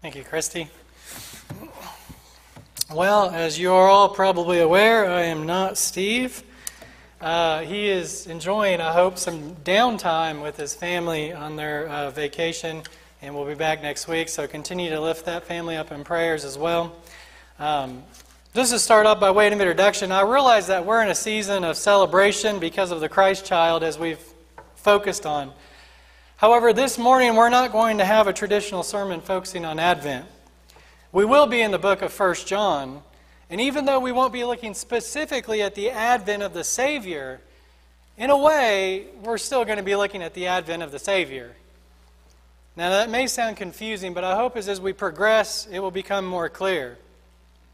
Thank you, Christy. Well, as you are all probably aware, I am not Steve. Uh, he is enjoying, I hope, some downtime with his family on their uh, vacation, and we'll be back next week. So continue to lift that family up in prayers as well. Um, just to start off by way of introduction, I realize that we're in a season of celebration because of the Christ child as we've focused on. However, this morning we're not going to have a traditional sermon focusing on Advent. We will be in the book of 1 John, and even though we won't be looking specifically at the advent of the Savior, in a way, we're still going to be looking at the advent of the Savior. Now, that may sound confusing, but I hope as, as we progress, it will become more clear.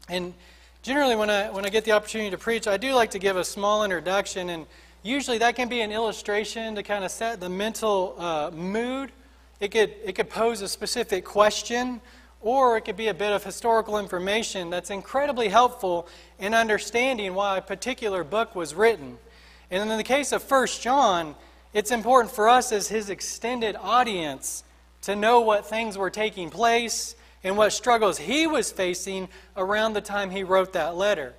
And generally, when I, when I get the opportunity to preach, I do like to give a small introduction, and usually that can be an illustration to kind of set the mental uh, mood. It could, it could pose a specific question or it could be a bit of historical information that's incredibly helpful in understanding why a particular book was written. And in the case of 1 John, it's important for us as his extended audience to know what things were taking place and what struggles he was facing around the time he wrote that letter.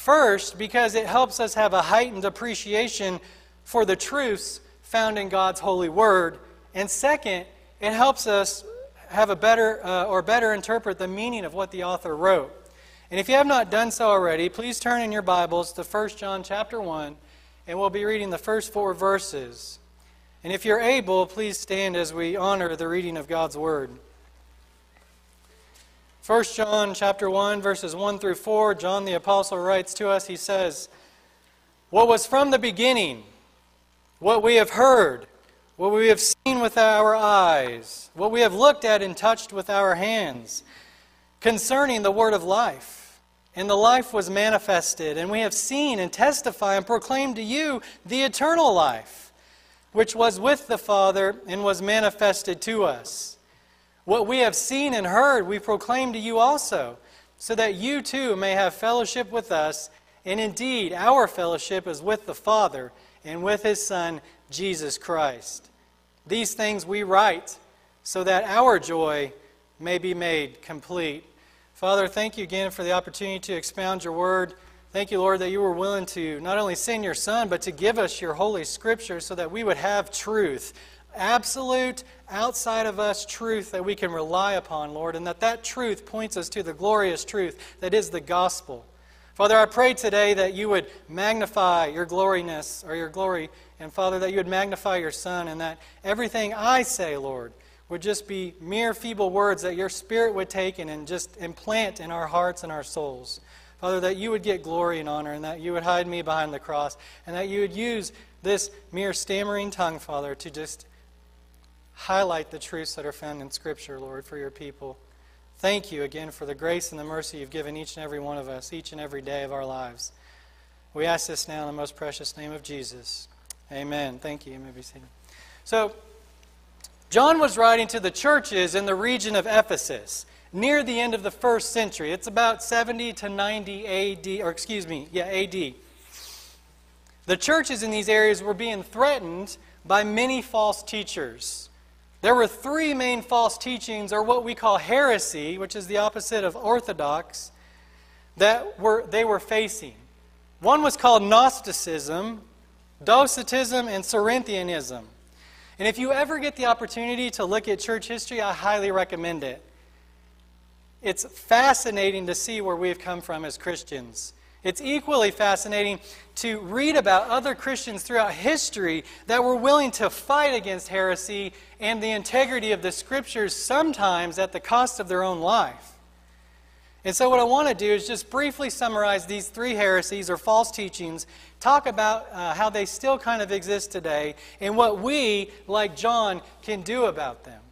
First, because it helps us have a heightened appreciation for the truths found in God's holy word. And second, it helps us have a better uh, or better interpret the meaning of what the author wrote. And if you have not done so already, please turn in your Bibles to 1 John chapter 1, and we'll be reading the first four verses. And if you're able, please stand as we honor the reading of God's word. 1 John chapter 1 verses 1 through 4, John the apostle writes to us, he says, "What was from the beginning, what we have heard, what we have seen with our eyes, what we have looked at and touched with our hands, concerning the word of life. And the life was manifested, and we have seen and testify and proclaim to you the eternal life, which was with the Father and was manifested to us. What we have seen and heard, we proclaim to you also, so that you too may have fellowship with us. And indeed, our fellowship is with the Father and with his Son, Jesus Christ. These things we write so that our joy may be made complete. Father, thank you again for the opportunity to expound your word. Thank you, Lord, that you were willing to not only send your Son, but to give us your Holy Scripture so that we would have truth. Absolute, outside of us truth that we can rely upon, Lord, and that that truth points us to the glorious truth that is the gospel. Father, I pray today that you would magnify your gloriness or your glory, and Father, that you would magnify your Son, and that everything I say, Lord, would just be mere feeble words that your Spirit would take in and just implant in our hearts and our souls. Father, that you would get glory and honor, and that you would hide me behind the cross, and that you would use this mere stammering tongue, Father, to just highlight the truths that are found in Scripture, Lord, for your people. Thank you again for the grace and the mercy you've given each and every one of us, each and every day of our lives. We ask this now in the most precious name of Jesus. Amen. Thank you. You may be seated. So, John was writing to the churches in the region of Ephesus near the end of the first century. It's about 70 to 90 AD, or excuse me, yeah, AD. The churches in these areas were being threatened by many false teachers. There were three main false teachings, or what we call heresy, which is the opposite of orthodox, that were, they were facing. One was called Gnosticism, Docetism, and Cerinthianism. And if you ever get the opportunity to look at church history, I highly recommend it. It's fascinating to see where we've come from as Christians. It's equally fascinating to read about other Christians throughout history that were willing to fight against heresy and the integrity of the scriptures, sometimes at the cost of their own life. And so, what I want to do is just briefly summarize these three heresies or false teachings, talk about uh, how they still kind of exist today, and what we, like John, can do about them.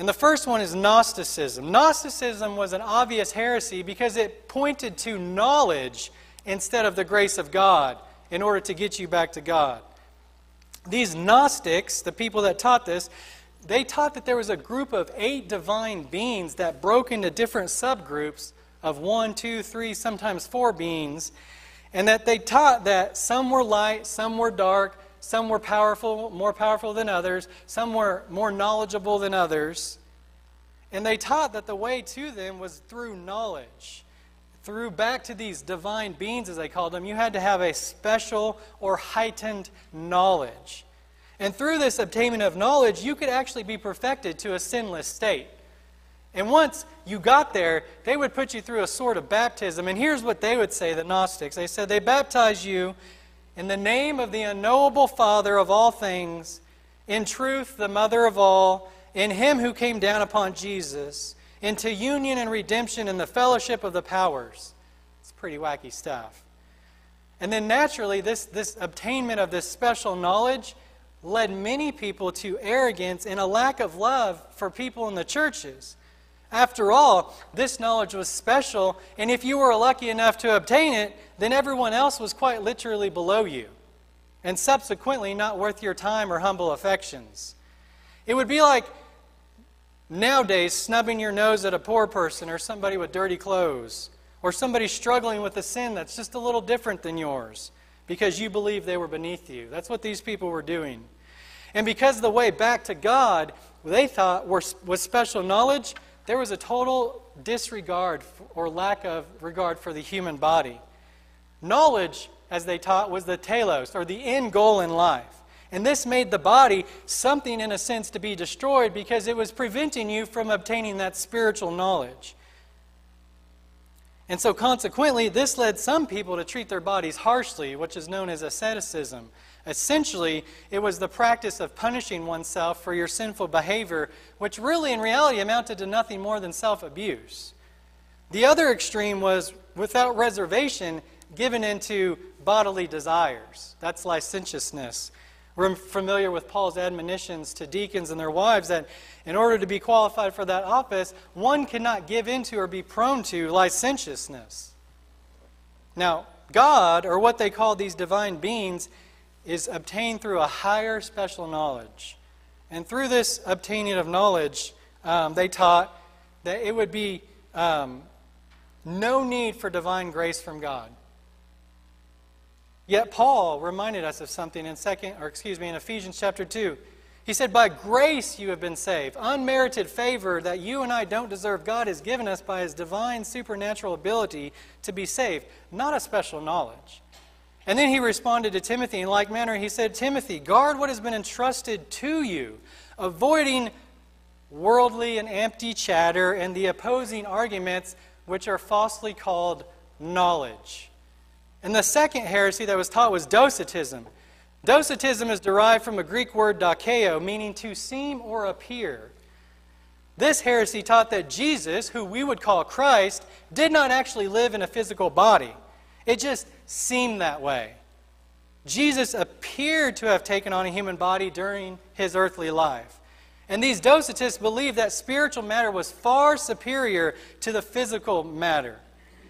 And the first one is Gnosticism. Gnosticism was an obvious heresy because it pointed to knowledge instead of the grace of God in order to get you back to God. These Gnostics, the people that taught this, they taught that there was a group of eight divine beings that broke into different subgroups of one, two, three, sometimes four beings, and that they taught that some were light, some were dark, some were powerful, more powerful than others. Some were more knowledgeable than others. And they taught that the way to them was through knowledge. Through back to these divine beings, as they called them, you had to have a special or heightened knowledge. And through this obtainment of knowledge, you could actually be perfected to a sinless state. And once you got there, they would put you through a sort of baptism. And here's what they would say, the Gnostics. They said, They baptize you in the name of the unknowable Father of all things, in truth, the Mother of all, in Him who came down upon Jesus, into union and redemption in the fellowship of the powers. It's pretty wacky stuff. And then naturally, this, this obtainment of this special knowledge led many people to arrogance and a lack of love for people in the churches. After all, this knowledge was special, and if you were lucky enough to obtain it, then everyone else was quite literally below you, and subsequently not worth your time or humble affections. It would be like nowadays snubbing your nose at a poor person or somebody with dirty clothes, or somebody struggling with a sin that's just a little different than yours because you believe they were beneath you. That's what these people were doing. And because the way back to God, they thought was special knowledge, there was a total disregard or lack of regard for the human body. Knowledge, as they taught, was the telos, or the end goal in life. And this made the body something, in a sense, to be destroyed because it was preventing you from obtaining that spiritual knowledge. And so, consequently, this led some people to treat their bodies harshly, which is known as asceticism. Essentially, it was the practice of punishing oneself for your sinful behavior, which really, in reality, amounted to nothing more than self abuse. The other extreme was, without reservation, given into bodily desires. That's licentiousness. We're familiar with Paul's admonitions to deacons and their wives that in order to be qualified for that office, one cannot give into or be prone to licentiousness. Now, God, or what they call these divine beings, is obtained through a higher special knowledge. And through this obtaining of knowledge, um, they taught that it would be um, no need for divine grace from God. Yet Paul reminded us of something in second, or excuse me, in Ephesians chapter 2. He said, By grace you have been saved. Unmerited favor that you and I don't deserve, God has given us by his divine supernatural ability to be saved, not a special knowledge. And then he responded to Timothy in like manner. He said, Timothy, guard what has been entrusted to you, avoiding worldly and empty chatter and the opposing arguments which are falsely called knowledge. And the second heresy that was taught was Docetism. Docetism is derived from a Greek word dokeo, meaning to seem or appear. This heresy taught that Jesus, who we would call Christ, did not actually live in a physical body. It just seemed that way. Jesus appeared to have taken on a human body during his earthly life. And these Docetists believed that spiritual matter was far superior to the physical matter.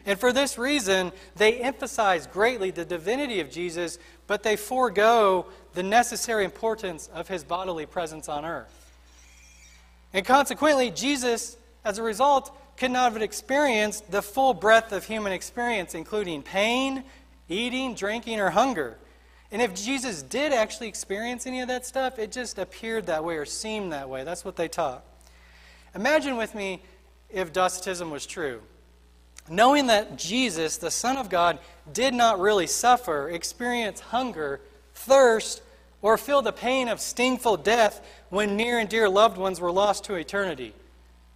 And for this reason, they emphasize greatly the divinity of Jesus, but they forego the necessary importance of his bodily presence on earth. And consequently, Jesus, as a result, could not have experienced the full breadth of human experience, including pain, eating, drinking, or hunger. And if Jesus did actually experience any of that stuff, it just appeared that way or seemed that way. That's what they taught. Imagine with me if Docetism was true knowing that Jesus, the Son of God, did not really suffer, experience hunger, thirst, or feel the pain of stingful death when near and dear loved ones were lost to eternity,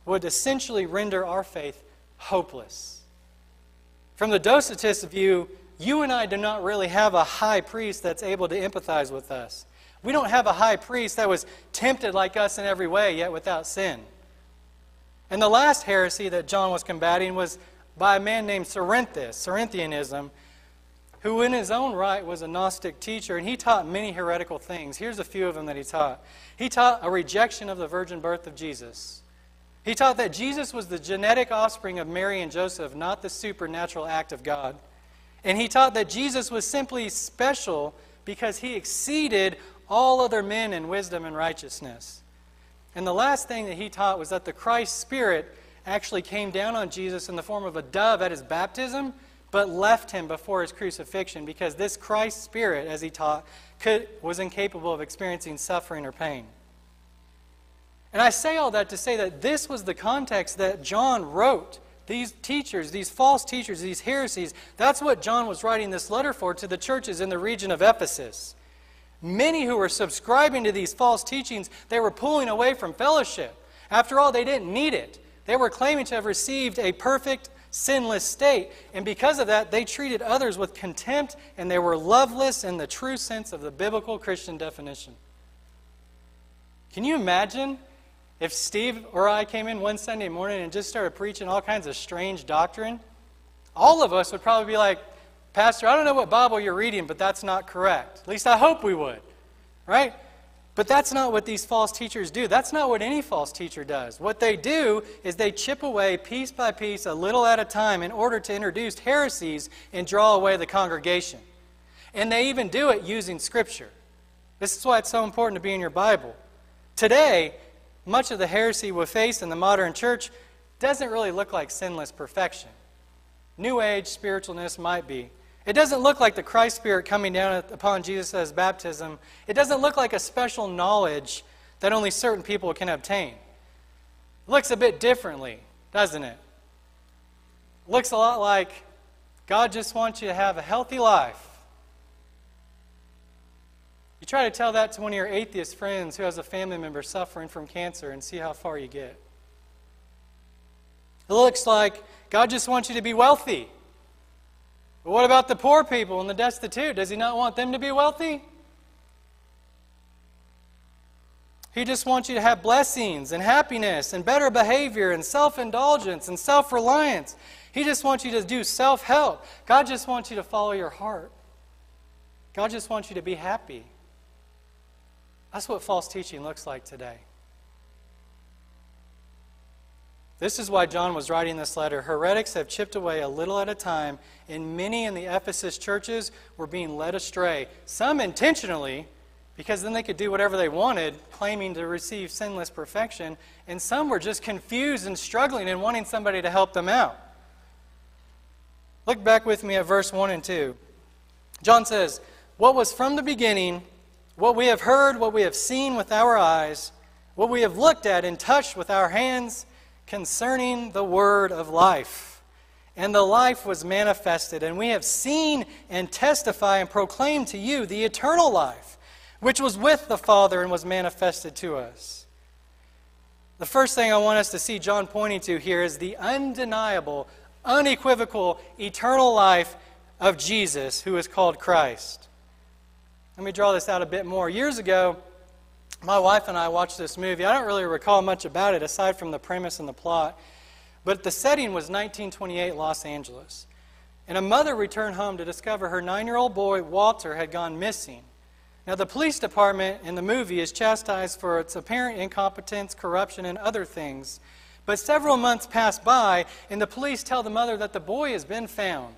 would essentially render our faith hopeless. From the Docetist view, you and I do not really have a high priest that's able to empathize with us. We don't have a high priest that was tempted like us in every way, yet without sin. And the last heresy that John was combating was by a man named Cerinthus, Cerinthianism, who in his own right was a Gnostic teacher, and he taught many heretical things. Here's a few of them that he taught. He taught a rejection of the virgin birth of Jesus. He taught that Jesus was the genetic offspring of Mary and Joseph, not the supernatural act of God. And he taught that Jesus was simply special because he exceeded all other men in wisdom and righteousness. And the last thing that he taught was that the Christ Spirit actually came down on Jesus in the form of a dove at his baptism, but left him before his crucifixion because this Christ spirit, as he taught, could, was incapable of experiencing suffering or pain. And I say all that to say that this was the context that John wrote. These teachers, these false teachers, these heresies, that's what John was writing this letter for to the churches in the region of Ephesus. Many who were subscribing to these false teachings, they were pulling away from fellowship. After all, they didn't need it. They were claiming to have received a perfect, sinless state. And because of that, they treated others with contempt and they were loveless in the true sense of the biblical Christian definition. Can you imagine if Steve or I came in one Sunday morning and just started preaching all kinds of strange doctrine? All of us would probably be like, Pastor, I don't know what Bible you're reading, but that's not correct. At least I hope we would. Right? But that's not what these false teachers do. That's not what any false teacher does. What they do is they chip away piece by piece, a little at a time, in order to introduce heresies and draw away the congregation. And they even do it using Scripture. This is why it's so important to be in your Bible. Today, much of the heresy we face in the modern church doesn't really look like sinless perfection. New Age spiritualness might be. It doesn't look like the Christ Spirit coming down upon Jesus as baptism. It doesn't look like a special knowledge that only certain people can obtain. It looks a bit differently, doesn't it? it looks a lot like God just wants you to have a healthy life. You try to tell that to one of your atheist friends who has a family member suffering from cancer and see how far you get. It looks like God just wants you to be wealthy. But what about the poor people and the destitute? Does he not want them to be wealthy? He just wants you to have blessings and happiness and better behavior and self indulgence and self reliance. He just wants you to do self help. God just wants you to follow your heart. God just wants you to be happy. That's what false teaching looks like today. This is why John was writing this letter. Heretics have chipped away a little at a time, and many in the Ephesus churches were being led astray. Some intentionally, because then they could do whatever they wanted, claiming to receive sinless perfection, and some were just confused and struggling and wanting somebody to help them out. Look back with me at verse 1 and 2. John says, What was from the beginning, what we have heard, what we have seen with our eyes, what we have looked at and touched with our hands, concerning the word of life. And the life was manifested, and we have seen and testify and proclaim to you the eternal life, which was with the Father and was manifested to us. The first thing I want us to see John pointing to here is the undeniable, unequivocal, eternal life of Jesus, who is called Christ. Let me draw this out a bit more. Years ago, my wife and I watched this movie. I don't really recall much about it aside from the premise and the plot. But the setting was 1928 Los Angeles. And a mother returned home to discover her nine year old boy, Walter, had gone missing. Now, the police department in the movie is chastised for its apparent incompetence, corruption, and other things. But several months pass by, and the police tell the mother that the boy has been found.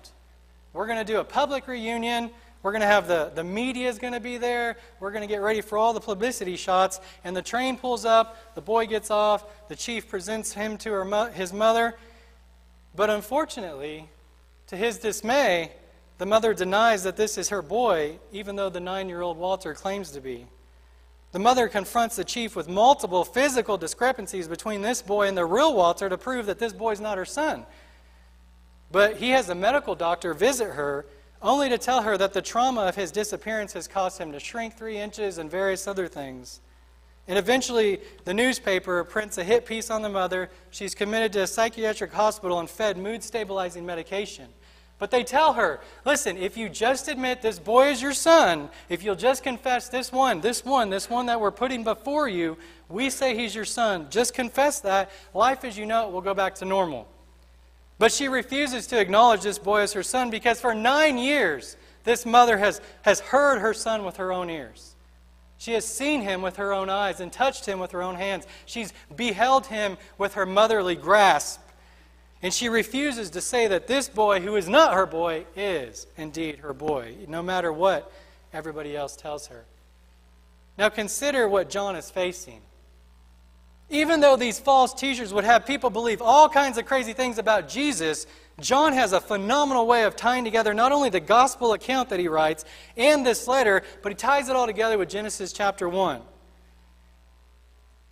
We're going to do a public reunion. We're going to have the, the media is going to be there. We're going to get ready for all the publicity shots. And the train pulls up. The boy gets off. The chief presents him to her, his mother. But unfortunately, to his dismay, the mother denies that this is her boy, even though the nine year old Walter claims to be. The mother confronts the chief with multiple physical discrepancies between this boy and the real Walter to prove that this boy is not her son. But he has a medical doctor visit her only to tell her that the trauma of his disappearance has caused him to shrink three inches and various other things. And eventually, the newspaper prints a hit piece on the mother. She's committed to a psychiatric hospital and fed mood stabilizing medication. But they tell her, listen, if you just admit this boy is your son, if you'll just confess this one, this one, this one that we're putting before you, we say he's your son. Just confess that. Life as you know it will go back to normal. But she refuses to acknowledge this boy as her son because for nine years, this mother has, has heard her son with her own ears. She has seen him with her own eyes and touched him with her own hands. She's beheld him with her motherly grasp. And she refuses to say that this boy, who is not her boy, is indeed her boy, no matter what everybody else tells her. Now consider what John is facing. Even though these false teachers would have people believe all kinds of crazy things about Jesus, John has a phenomenal way of tying together not only the gospel account that he writes and this letter, but he ties it all together with Genesis chapter 1.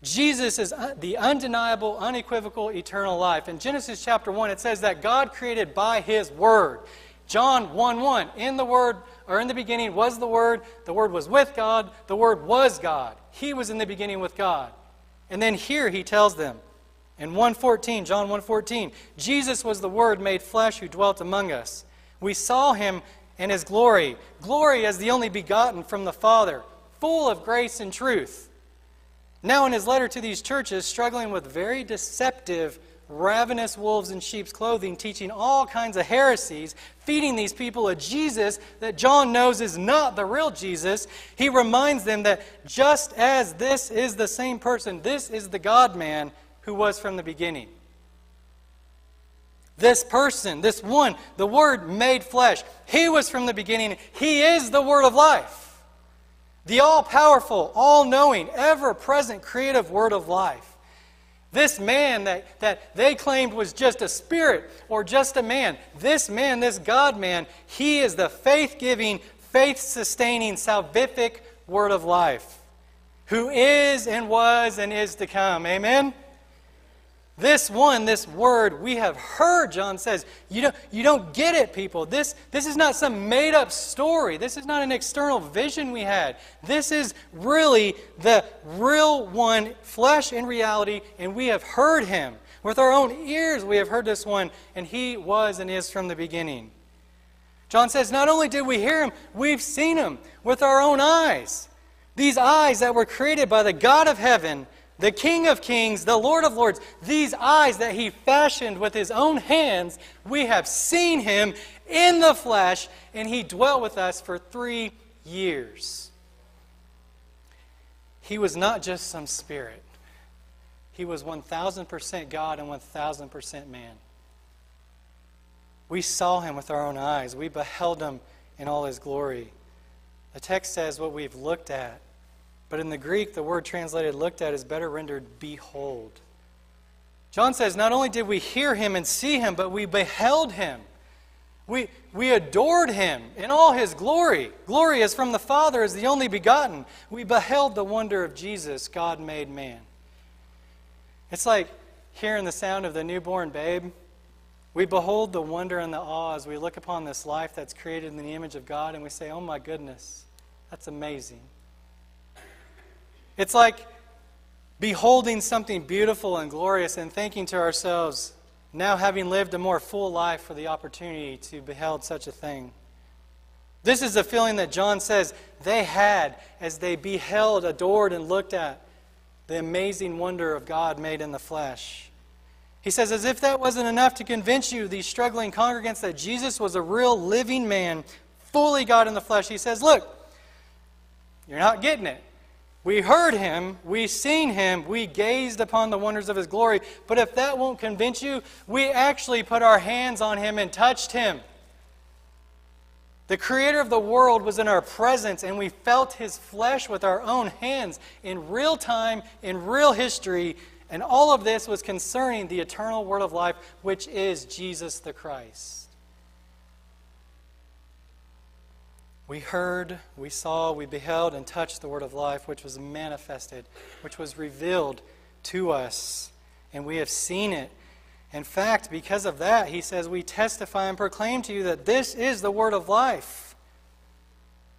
Jesus is uh, the undeniable, unequivocal, eternal life. In Genesis chapter 1, it says that God created by his word. John 1 1, in the word, or in the beginning was the word, the word was with God, the word was God. He was in the beginning with God. And then here he tells them in 114, John 1:14, Jesus was the word made flesh who dwelt among us. We saw him in his glory, glory as the only begotten from the Father, full of grace and truth. Now, in his letter to these churches, struggling with very deceptive, ravenous wolves in sheep's clothing, teaching all kinds of heresies, feeding these people a Jesus that John knows is not the real Jesus, he reminds them that just as this is the same person, this is the God man who was from the beginning. This person, this one, the Word made flesh, he was from the beginning. He is the Word of life. The all powerful, all knowing, ever present, creative Word of life. This man that, that they claimed was just a spirit or just a man, this man, this God man, he is the faith giving, faith sustaining, salvific Word of life, who is and was and is to come. Amen? This one, this word, we have heard, John says. You don't, you don't get it, people. This, this is not some made up story. This is not an external vision we had. This is really the real one, flesh in reality, and we have heard him. With our own ears, we have heard this one, and he was and is from the beginning. John says, Not only did we hear him, we've seen him with our own eyes. These eyes that were created by the God of heaven the King of Kings, the Lord of Lords, these eyes that he fashioned with his own hands, we have seen him in the flesh, and he dwelt with us for three years. He was not just some spirit, he was 1000% God and 1000% man. We saw him with our own eyes, we beheld him in all his glory. The text says what we've looked at but in the Greek, the word translated looked at is better rendered behold. John says, Not only did we hear him and see him, but we beheld him. We, we adored him in all his glory. Glory as from the Father as the only begotten. We beheld the wonder of Jesus, God made man. It's like hearing the sound of the newborn babe. We behold the wonder and the awe as we look upon this life that's created in the image of God and we say, Oh my goodness, that's amazing. It's like beholding something beautiful and glorious and thinking to ourselves, now having lived a more full life for the opportunity to beheld such a thing. This is the feeling that John says they had as they beheld, adored, and looked at the amazing wonder of God made in the flesh. He says, as if that wasn't enough to convince you, these struggling congregants, that Jesus was a real living man, fully God in the flesh, he says, Look, you're not getting it. We heard him, we seen him, we gazed upon the wonders of his glory. But if that won't convince you, we actually put our hands on him and touched him. The creator of the world was in our presence, and we felt his flesh with our own hands in real time, in real history. And all of this was concerning the eternal word of life, which is Jesus the Christ. We heard, we saw, we beheld, and touched the word of life, which was manifested, which was revealed to us, and we have seen it. In fact, because of that, he says, We testify and proclaim to you that this is the word of life.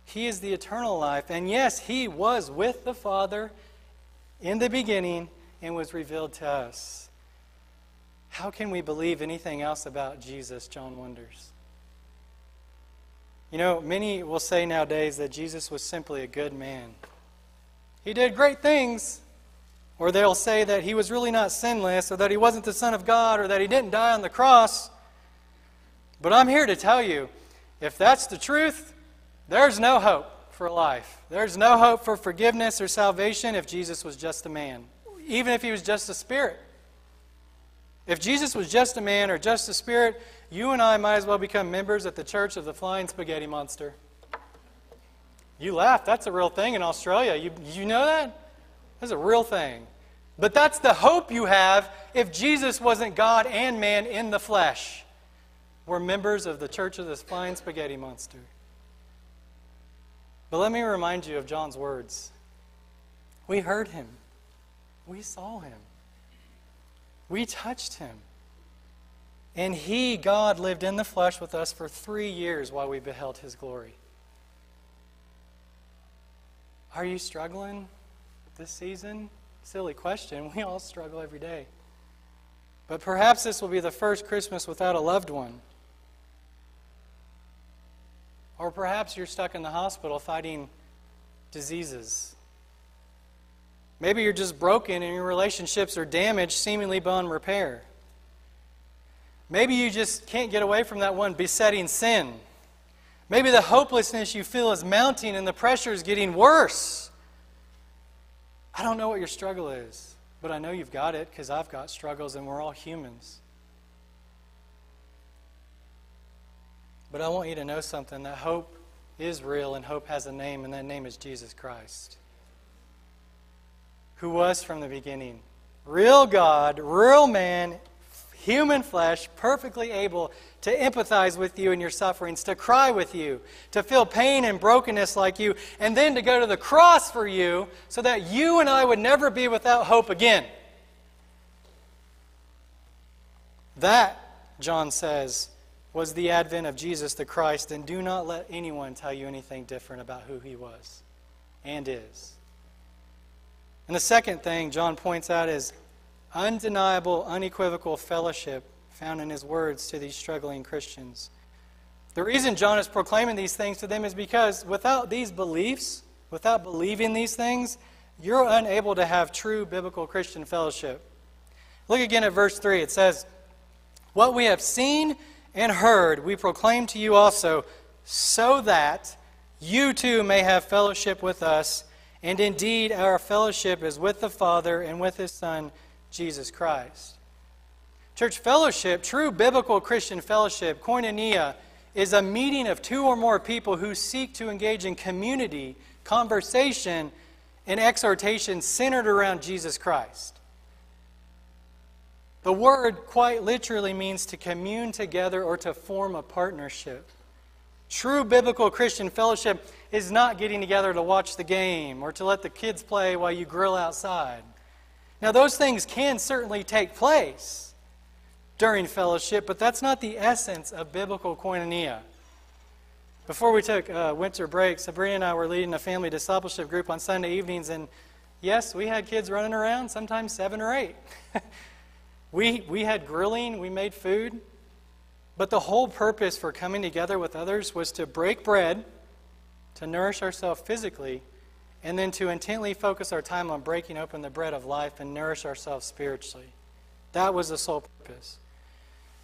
He is the eternal life. And yes, he was with the Father in the beginning and was revealed to us. How can we believe anything else about Jesus? John wonders. You know, many will say nowadays that Jesus was simply a good man. He did great things. Or they'll say that he was really not sinless, or that he wasn't the Son of God, or that he didn't die on the cross. But I'm here to tell you if that's the truth, there's no hope for life. There's no hope for forgiveness or salvation if Jesus was just a man, even if he was just a spirit. If Jesus was just a man or just a spirit, you and I might as well become members at the Church of the Flying Spaghetti Monster. You laugh. That's a real thing in Australia. You, you know that? That's a real thing. But that's the hope you have if Jesus wasn't God and man in the flesh. We're members of the Church of the Flying Spaghetti Monster. But let me remind you of John's words. We heard him. We saw him. We touched him. And he, God, lived in the flesh with us for three years while we beheld his glory. Are you struggling this season? Silly question. We all struggle every day. But perhaps this will be the first Christmas without a loved one. Or perhaps you're stuck in the hospital fighting diseases. Maybe you're just broken and your relationships are damaged, seemingly beyond repair. Maybe you just can't get away from that one besetting sin. Maybe the hopelessness you feel is mounting and the pressure is getting worse. I don't know what your struggle is, but I know you've got it because I've got struggles and we're all humans. But I want you to know something that hope is real and hope has a name, and that name is Jesus Christ, who was from the beginning. Real God, real man, human flesh, perfectly able to empathize with you in your sufferings, to cry with you, to feel pain and brokenness like you, and then to go to the cross for you so that you and I would never be without hope again. That, John says, was the advent of Jesus the Christ, and do not let anyone tell you anything different about who he was and is. And the second thing John points out is undeniable, unequivocal fellowship found in his words to these struggling Christians. The reason John is proclaiming these things to them is because without these beliefs, without believing these things, you're unable to have true biblical Christian fellowship. Look again at verse 3. It says, What we have seen and heard, we proclaim to you also, so that you too may have fellowship with us. And indeed, our fellowship is with the Father and with his Son, Jesus Christ. Church fellowship, true biblical Christian fellowship, koinonia, is a meeting of two or more people who seek to engage in community, conversation, and exhortation centered around Jesus Christ. The word quite literally means to commune together or to form a partnership. True biblical Christian fellowship is not getting together to watch the game or to let the kids play while you grill outside. Now, those things can certainly take place during fellowship, but that's not the essence of biblical koinonia. Before we took uh, winter break, Sabrina and I were leading a family discipleship group on Sunday evenings, and yes, we had kids running around, sometimes seven or eight. we, we had grilling, we made food, but the whole purpose for coming together with others was to break bread, to nourish ourselves physically, and then to intently focus our time on breaking open the bread of life and nourish ourselves spiritually. That was the sole purpose.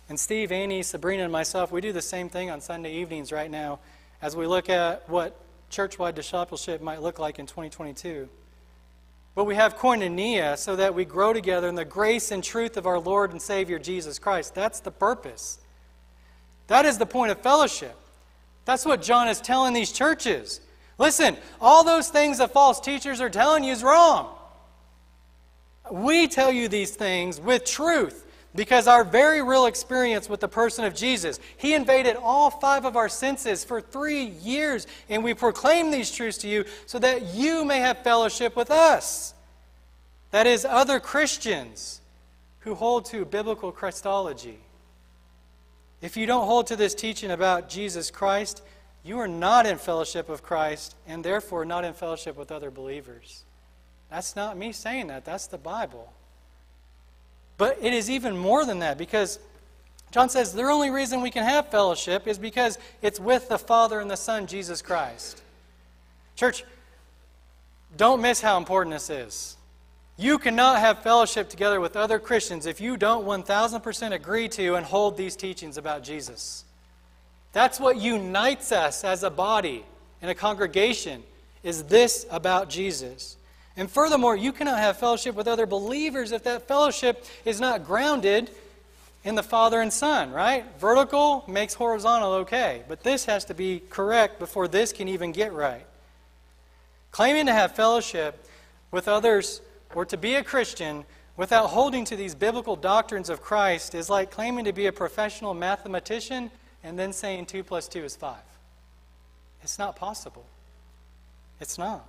And Steve, Annie, Sabrina, and myself, we do the same thing on Sunday evenings right now as we look at what church-wide discipleship might look like in 2022. But we have koinonia so that we grow together in the grace and truth of our Lord and Savior Jesus Christ. That's the purpose. That is the point of fellowship. That's what John is telling these churches. Listen, all those things that false teachers are telling you is wrong. We tell you these things with truth because our very real experience with the person of Jesus, He invaded all five of our senses for three years, and we proclaim these truths to you so that you may have fellowship with us. That is, other Christians who hold to biblical Christology. If you don't hold to this teaching about Jesus Christ, you are not in fellowship of Christ and therefore not in fellowship with other believers. That's not me saying that, that's the Bible. But it is even more than that because John says the only reason we can have fellowship is because it's with the Father and the Son, Jesus Christ. Church, don't miss how important this is. You cannot have fellowship together with other Christians if you don't 1000% agree to and hold these teachings about Jesus. That's what unites us as a body and a congregation is this about Jesus. And furthermore, you cannot have fellowship with other believers if that fellowship is not grounded in the Father and Son, right? Vertical makes horizontal okay, but this has to be correct before this can even get right. Claiming to have fellowship with others or to be a Christian without holding to these biblical doctrines of Christ is like claiming to be a professional mathematician and then saying 2 plus 2 is 5. It's not possible. It's not.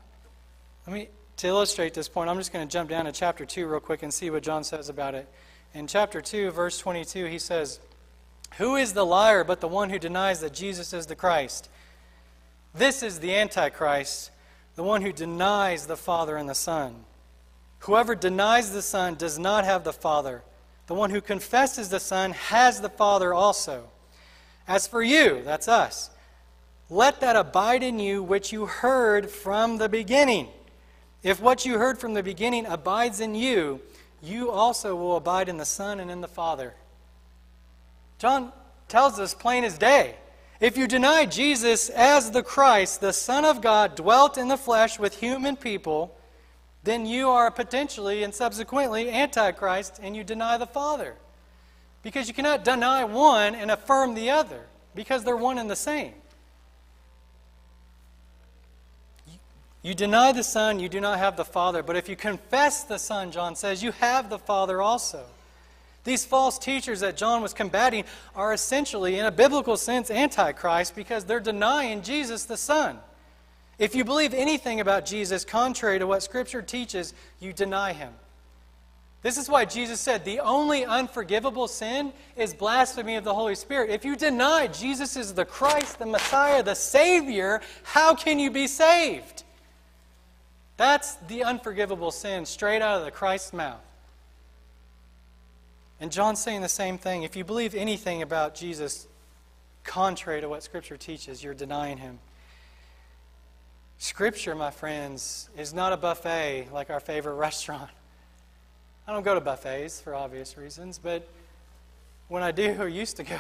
Let me, to illustrate this point, I'm just going to jump down to chapter 2 real quick and see what John says about it. In chapter 2, verse 22, he says, Who is the liar but the one who denies that Jesus is the Christ? This is the Antichrist, the one who denies the Father and the Son. Whoever denies the Son does not have the Father. The one who confesses the Son has the Father also. As for you, that's us, let that abide in you which you heard from the beginning. If what you heard from the beginning abides in you, you also will abide in the Son and in the Father. John tells us plain as day. If you deny Jesus as the Christ, the Son of God, dwelt in the flesh with human people, then you are potentially and subsequently Antichrist and you deny the Father. Because you cannot deny one and affirm the other, because they're one and the same. You deny the Son, you do not have the Father. But if you confess the Son, John says, you have the Father also. These false teachers that John was combating are essentially, in a biblical sense, antichrist because they're denying Jesus the Son. If you believe anything about Jesus contrary to what Scripture teaches, you deny him. This is why Jesus said the only unforgivable sin is blasphemy of the Holy Spirit. If you deny Jesus is the Christ, the Messiah, the Savior, how can you be saved? That's the unforgivable sin straight out of the Christ's mouth. And John's saying the same thing. If you believe anything about Jesus contrary to what Scripture teaches, you're denying him. Scripture, my friends, is not a buffet like our favorite restaurant. I don't go to buffets for obvious reasons, but when I do or used to go,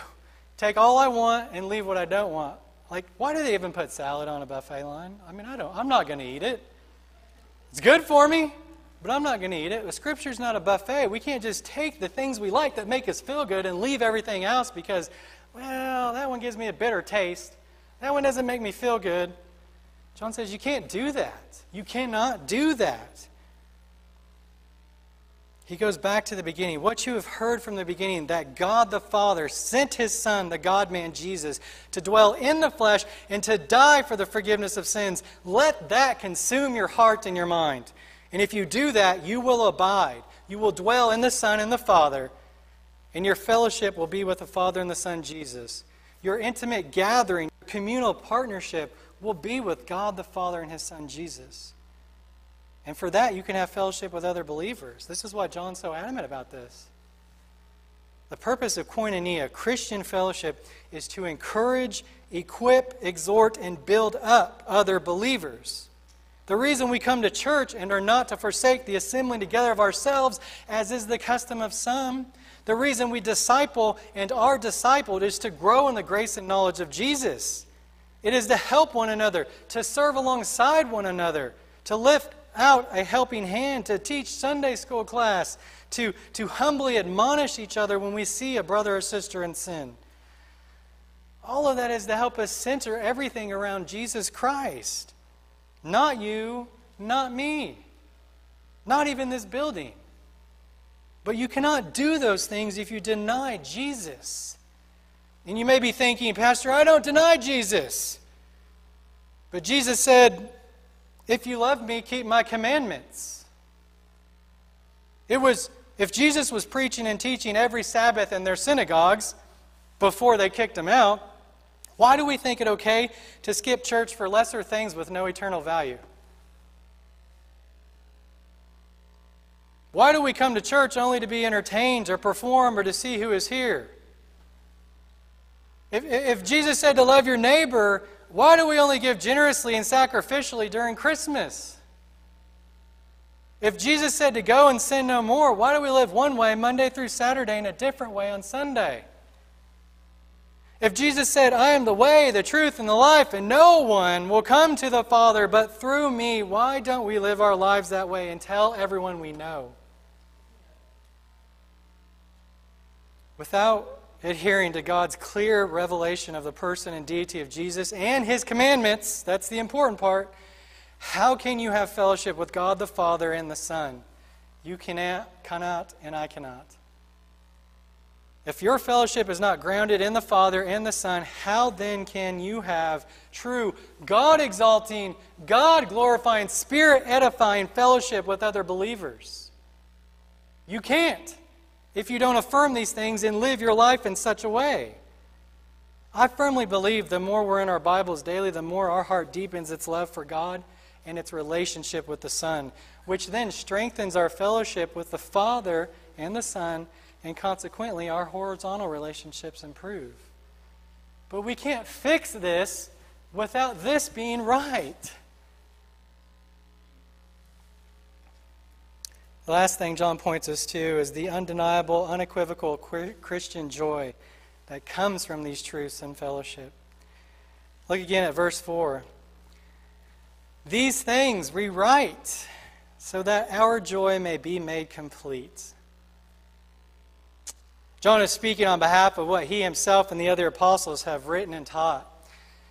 take all I want and leave what I don't want. Like, why do they even put salad on a buffet line? I mean, I don't. I'm not going to eat it. It's good for me, but I'm not going to eat it. The Scripture's not a buffet. We can't just take the things we like that make us feel good and leave everything else because, well, that one gives me a bitter taste. That one doesn't make me feel good. John says you can't do that. You cannot do that. He goes back to the beginning. What you have heard from the beginning, that God the Father sent his Son, the God man Jesus, to dwell in the flesh and to die for the forgiveness of sins, let that consume your heart and your mind. And if you do that, you will abide. You will dwell in the Son and the Father, and your fellowship will be with the Father and the Son Jesus. Your intimate gathering, communal partnership will be with God the Father and his Son Jesus. And for that, you can have fellowship with other believers. This is why John's so adamant about this. The purpose of koinonia, Christian fellowship, is to encourage, equip, exhort, and build up other believers. The reason we come to church and are not to forsake the assembling together of ourselves, as is the custom of some. The reason we disciple and are discipled is to grow in the grace and knowledge of Jesus. It is to help one another, to serve alongside one another, to lift out a helping hand to teach Sunday school class, to, to humbly admonish each other when we see a brother or sister in sin. All of that is to help us center everything around Jesus Christ. Not you, not me, not even this building. But you cannot do those things if you deny Jesus. And you may be thinking, Pastor, I don't deny Jesus. But Jesus said, if you love me, keep my commandments. It was, if Jesus was preaching and teaching every Sabbath in their synagogues before they kicked him out, why do we think it okay to skip church for lesser things with no eternal value? Why do we come to church only to be entertained or perform or to see who is here? If, if Jesus said to love your neighbor, why do we only give generously and sacrificially during Christmas? If Jesus said to go and sin no more, why do we live one way Monday through Saturday and a different way on Sunday? If Jesus said, I am the way, the truth, and the life, and no one will come to the Father but through me, why don't we live our lives that way and tell everyone we know? Without adhering to God's clear revelation of the person and deity of Jesus and his commandments, that's the important part, how can you have fellowship with God the Father and the Son? You cannot, cannot, and I cannot. If your fellowship is not grounded in the Father and the Son, how then can you have true, God exalting, God glorifying, Spirit edifying fellowship with other believers? You can't if you don't affirm these things and live your life in such a way. I firmly believe the more we're in our Bibles daily, the more our heart deepens its love for God and its relationship with the Son, which then strengthens our fellowship with the Father and the Son and consequently, our horizontal relationships improve. But we can't fix this without this being right. The last thing John points us to is the undeniable, unequivocal Christian joy that comes from these truths and fellowship. Look again at verse 4. These things we write so that our joy may be made complete. John is speaking on behalf of what he himself and the other apostles have written and taught.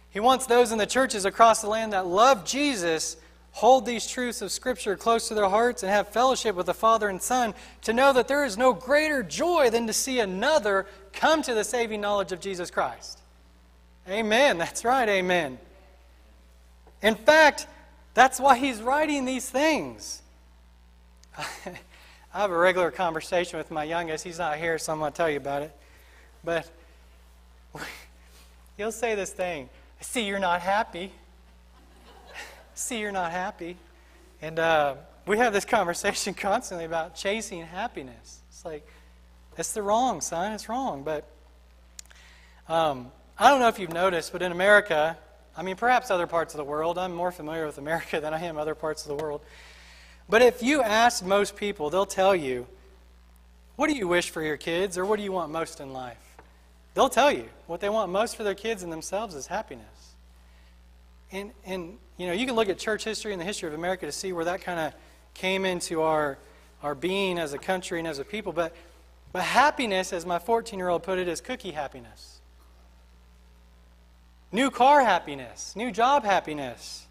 He wants those in the churches across the land that love Jesus, hold these truths of Scripture close to their hearts, and have fellowship with the Father and Son to know that there is no greater joy than to see another come to the saving knowledge of Jesus Christ. Amen. That's right. Amen. In fact, that's why he's writing these things. I have a regular conversation with my youngest. He's not here, so I'm going to tell you about it. But he'll say this thing I see you're not happy. See you're not happy. And uh, we have this conversation constantly about chasing happiness. It's like, it's the wrong, son. It's wrong. But um, I don't know if you've noticed, but in America, I mean, perhaps other parts of the world, I'm more familiar with America than I am other parts of the world. But if you ask most people, they'll tell you, what do you wish for your kids or what do you want most in life? They'll tell you what they want most for their kids and themselves is happiness. And, and you know, you can look at church history and the history of America to see where that kind of came into our, our being as a country and as a people. But, but happiness, as my 14 year old put it, is cookie happiness. New car happiness, new job happiness,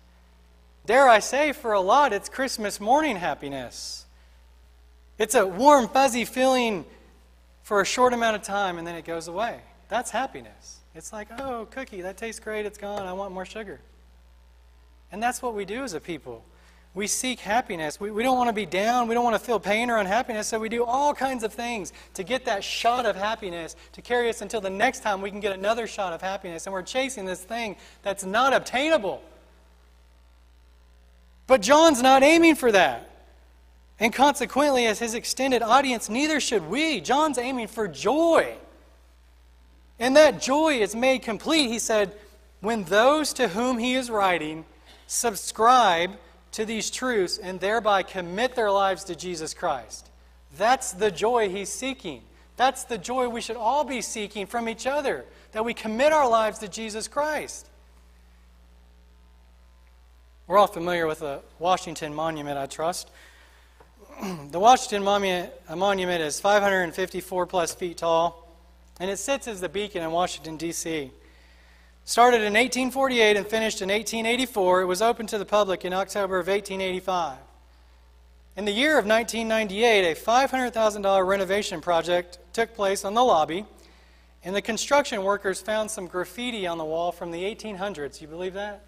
Dare I say, for a lot, it's Christmas morning happiness. It's a warm, fuzzy feeling for a short amount of time and then it goes away. That's happiness. It's like, oh, cookie, that tastes great, it's gone, I want more sugar. And that's what we do as a people. We seek happiness. We, we don't want to be down. We don't want to feel pain or unhappiness. So we do all kinds of things to get that shot of happiness to carry us until the next time we can get another shot of happiness. And we're chasing this thing that's not obtainable. But John's not aiming for that. And consequently, as his extended audience, neither should we. John's aiming for joy. And that joy is made complete, he said, when those to whom he is writing subscribe to these truths and thereby commit their lives to Jesus Christ. That's the joy he's seeking. That's the joy we should all be seeking from each other, that we commit our lives to Jesus Christ. We're all familiar with the Washington Monument, I trust. the Washington Monument, is 554 plus feet tall, and it sits as the beacon in Washington, D.C. Started in 1848 and finished in 1884, it was opened to the public in October of 1885. In the year of 1998, a $500,000 renovation project took place on the lobby, and the construction workers found some graffiti on the wall from the 1800s. You believe that?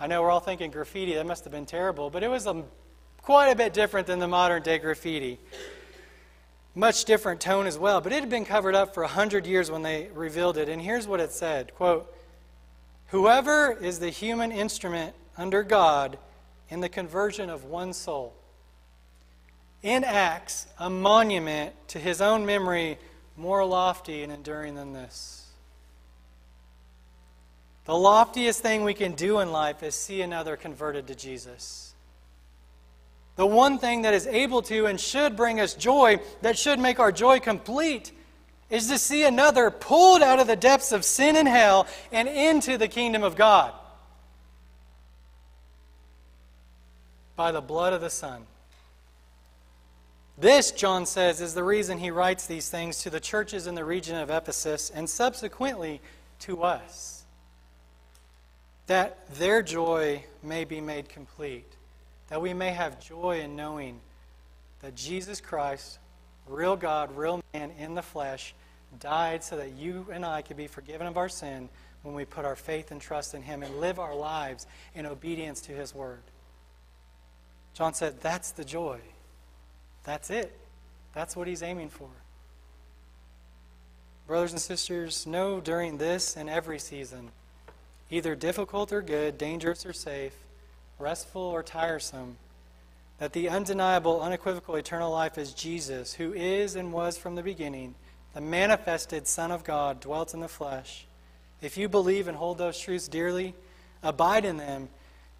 I know we're all thinking graffiti, that must have been terrible, but it was a, quite a bit different than the modern day graffiti. Much different tone as well, but it had been covered up for a hundred years when they revealed it. And here's what it said quote, Whoever is the human instrument under God in the conversion of one soul enacts a monument to his own memory more lofty and enduring than this. The loftiest thing we can do in life is see another converted to Jesus. The one thing that is able to and should bring us joy, that should make our joy complete, is to see another pulled out of the depths of sin and hell and into the kingdom of God. By the blood of the Son. This, John says, is the reason he writes these things to the churches in the region of Ephesus and subsequently to us. That their joy may be made complete, that we may have joy in knowing that Jesus Christ, real God, real man in the flesh, died so that you and I could be forgiven of our sin when we put our faith and trust in Him and live our lives in obedience to His Word. John said, That's the joy. That's it. That's what He's aiming for. Brothers and sisters, know during this and every season, either difficult or good, dangerous or safe, restful or tiresome, that the undeniable, unequivocal eternal life is Jesus, who is and was from the beginning, the manifested Son of God, dwelt in the flesh. If you believe and hold those truths dearly, abide in them,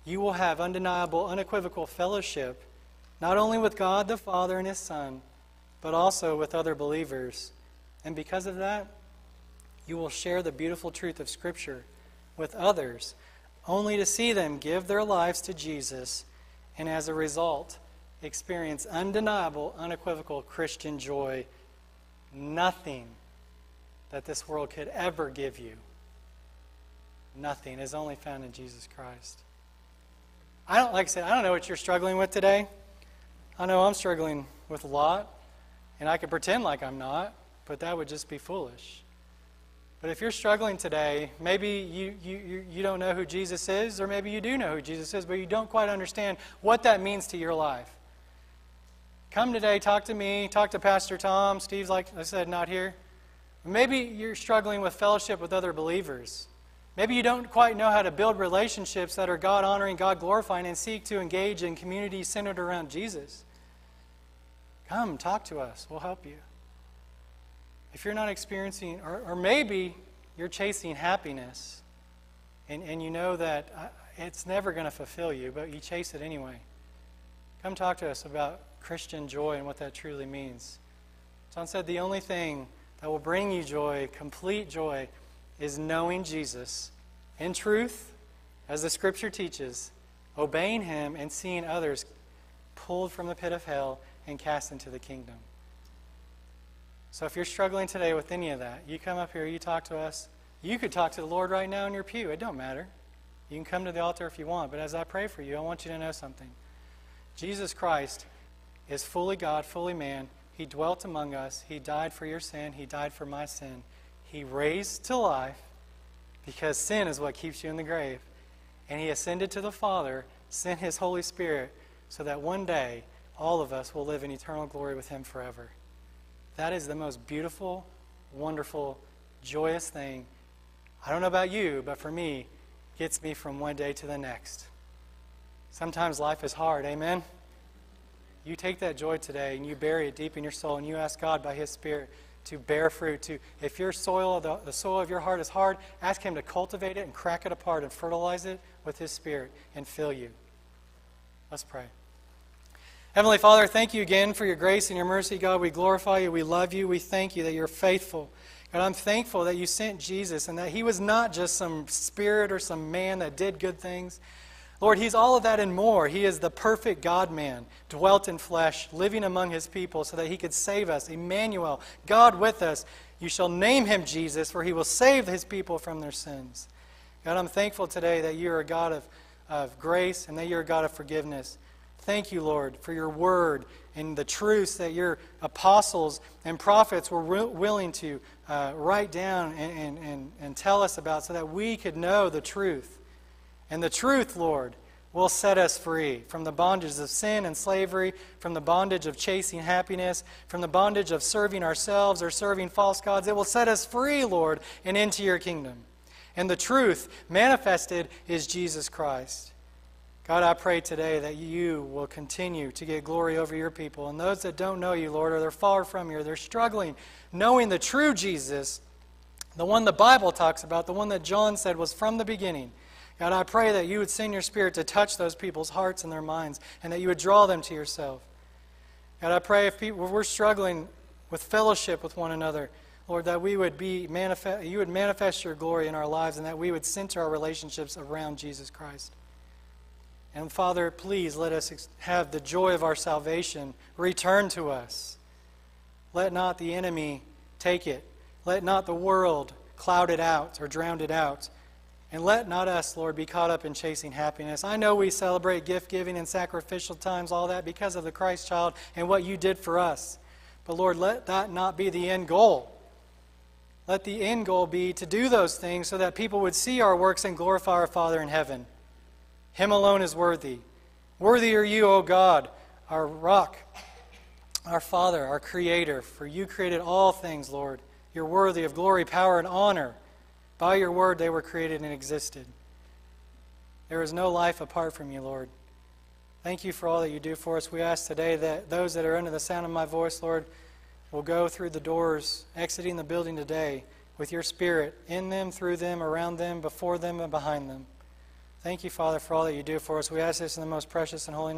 you will have undeniable, unequivocal fellowship, not only with God the Father and His Son, but also with other believers. And because of that, you will share the beautiful truth of Scripture with others, only to see them give their lives to Jesus, and as a result, experience undeniable, unequivocal Christian joy. Nothing that this world could ever give you, nothing is only found in Jesus Christ. I don't, like I said, I don't know what you're struggling with today. I know I'm struggling with a lot, and I could pretend like I'm not but that would just be foolish. But if you're struggling today, maybe you, you, you don't know who Jesus is, or maybe you do know who Jesus is, but you don't quite understand what that means to your life. Come today, talk to me, talk to Pastor Tom. Steve's, like I said, not here. Maybe you're struggling with fellowship with other believers. Maybe you don't quite know how to build relationships that are God honoring, God glorifying, and seek to engage in communities centered around Jesus. Come, talk to us. We'll help you if you're not experiencing, or, or maybe you're chasing happiness and, and you know that uh, it's never going to fulfill you, but you chase it anyway. Come talk to us about Christian joy and what that truly means. John said the only thing that will bring you joy, complete joy, is knowing Jesus in truth, as the scripture teaches, obeying him, and seeing others pulled from the pit of hell and cast into the kingdom. So if you're struggling today with any of that, you come up here, you talk to us. You could talk to the Lord right now in your pew. It don't matter. You can come to the altar if you want, but as I pray for you, I want you to know something. Jesus Christ is fully God, fully man. He dwelt among us. He died for your sin. He died for my sin. He raised to life because sin is what keeps you in the grave. And he ascended to the Father, sent his Holy Spirit, so that one day all of us will live in eternal glory with him forever. That is the most beautiful, wonderful, joyous thing. I don't know about you, but for me, gets me from one day to the next. Sometimes life is hard, amen? You take that joy today and you bury it deep in your soul and you ask God by His Spirit to bear fruit. To if your soil, the, the soil of your heart is hard, ask Him to cultivate it and crack it apart and fertilize it with His Spirit and fill you. Let's pray. Heavenly Father, thank you again for your grace and your mercy. God, we glorify you. We love you. We thank you that you're faithful. God, I'm thankful that you sent Jesus and that he was not just some spirit or some man that did good things. Lord, he's all of that and more. He is the perfect God man, dwelt in flesh, living among his people so that he could save us. Emmanuel, God with us. You shall name him Jesus, for he will save his people from their sins. God, I'm thankful today that you're a God of, of grace and that you're a God of forgiveness. Thank you, Lord, for your word and the truths that your apostles and prophets were willing to uh, write down and, and, and, and tell us about so that we could know the truth. And the truth, Lord, will set us free from the bondage of sin and slavery, from the bondage of chasing happiness, from the bondage of serving ourselves or serving false gods. It will set us free, Lord, and into your kingdom. And the truth manifested is Jesus Christ. God, I pray today that you will continue to get glory over your people. And those that don't know you, Lord, or they're far from you, or they're struggling knowing the true Jesus, the one the Bible talks about, the one that John said was from the beginning. God, I pray that you would send your Spirit to touch those people's hearts and their minds, and that you would draw them to yourself. God, I pray if, people, if we're struggling with fellowship with one another, Lord, that we would be manifest, you would manifest your glory in our lives, and that we would center our relationships around Jesus Christ. And Father, please let us have the joy of our salvation return to us. Let not the enemy take it. Let not the world cloud it out or drown it out. And let not us, Lord, be caught up in chasing happiness. I know we celebrate gift giving and sacrificial times, all that because of the Christ child and what you did for us. But Lord, let that not be the end goal. let the end goal be to do those things so that people would see our works and glorify our Father in heaven. Him alone is worthy. Worthy are you, O God, our rock, our Father, our Creator, for you created all things, Lord. You're worthy of glory, power, and honor. By your word they were created and existed. There is no life apart from you, Lord. Thank you for all that you do for us. We ask today that those that are under the sound of my voice, Lord, will go through the doors, exiting the building today with your Spirit in them, through them, around them, before them, and behind them. Thank you, Father, for all that you do for us. We ask this in the most precious and holy name.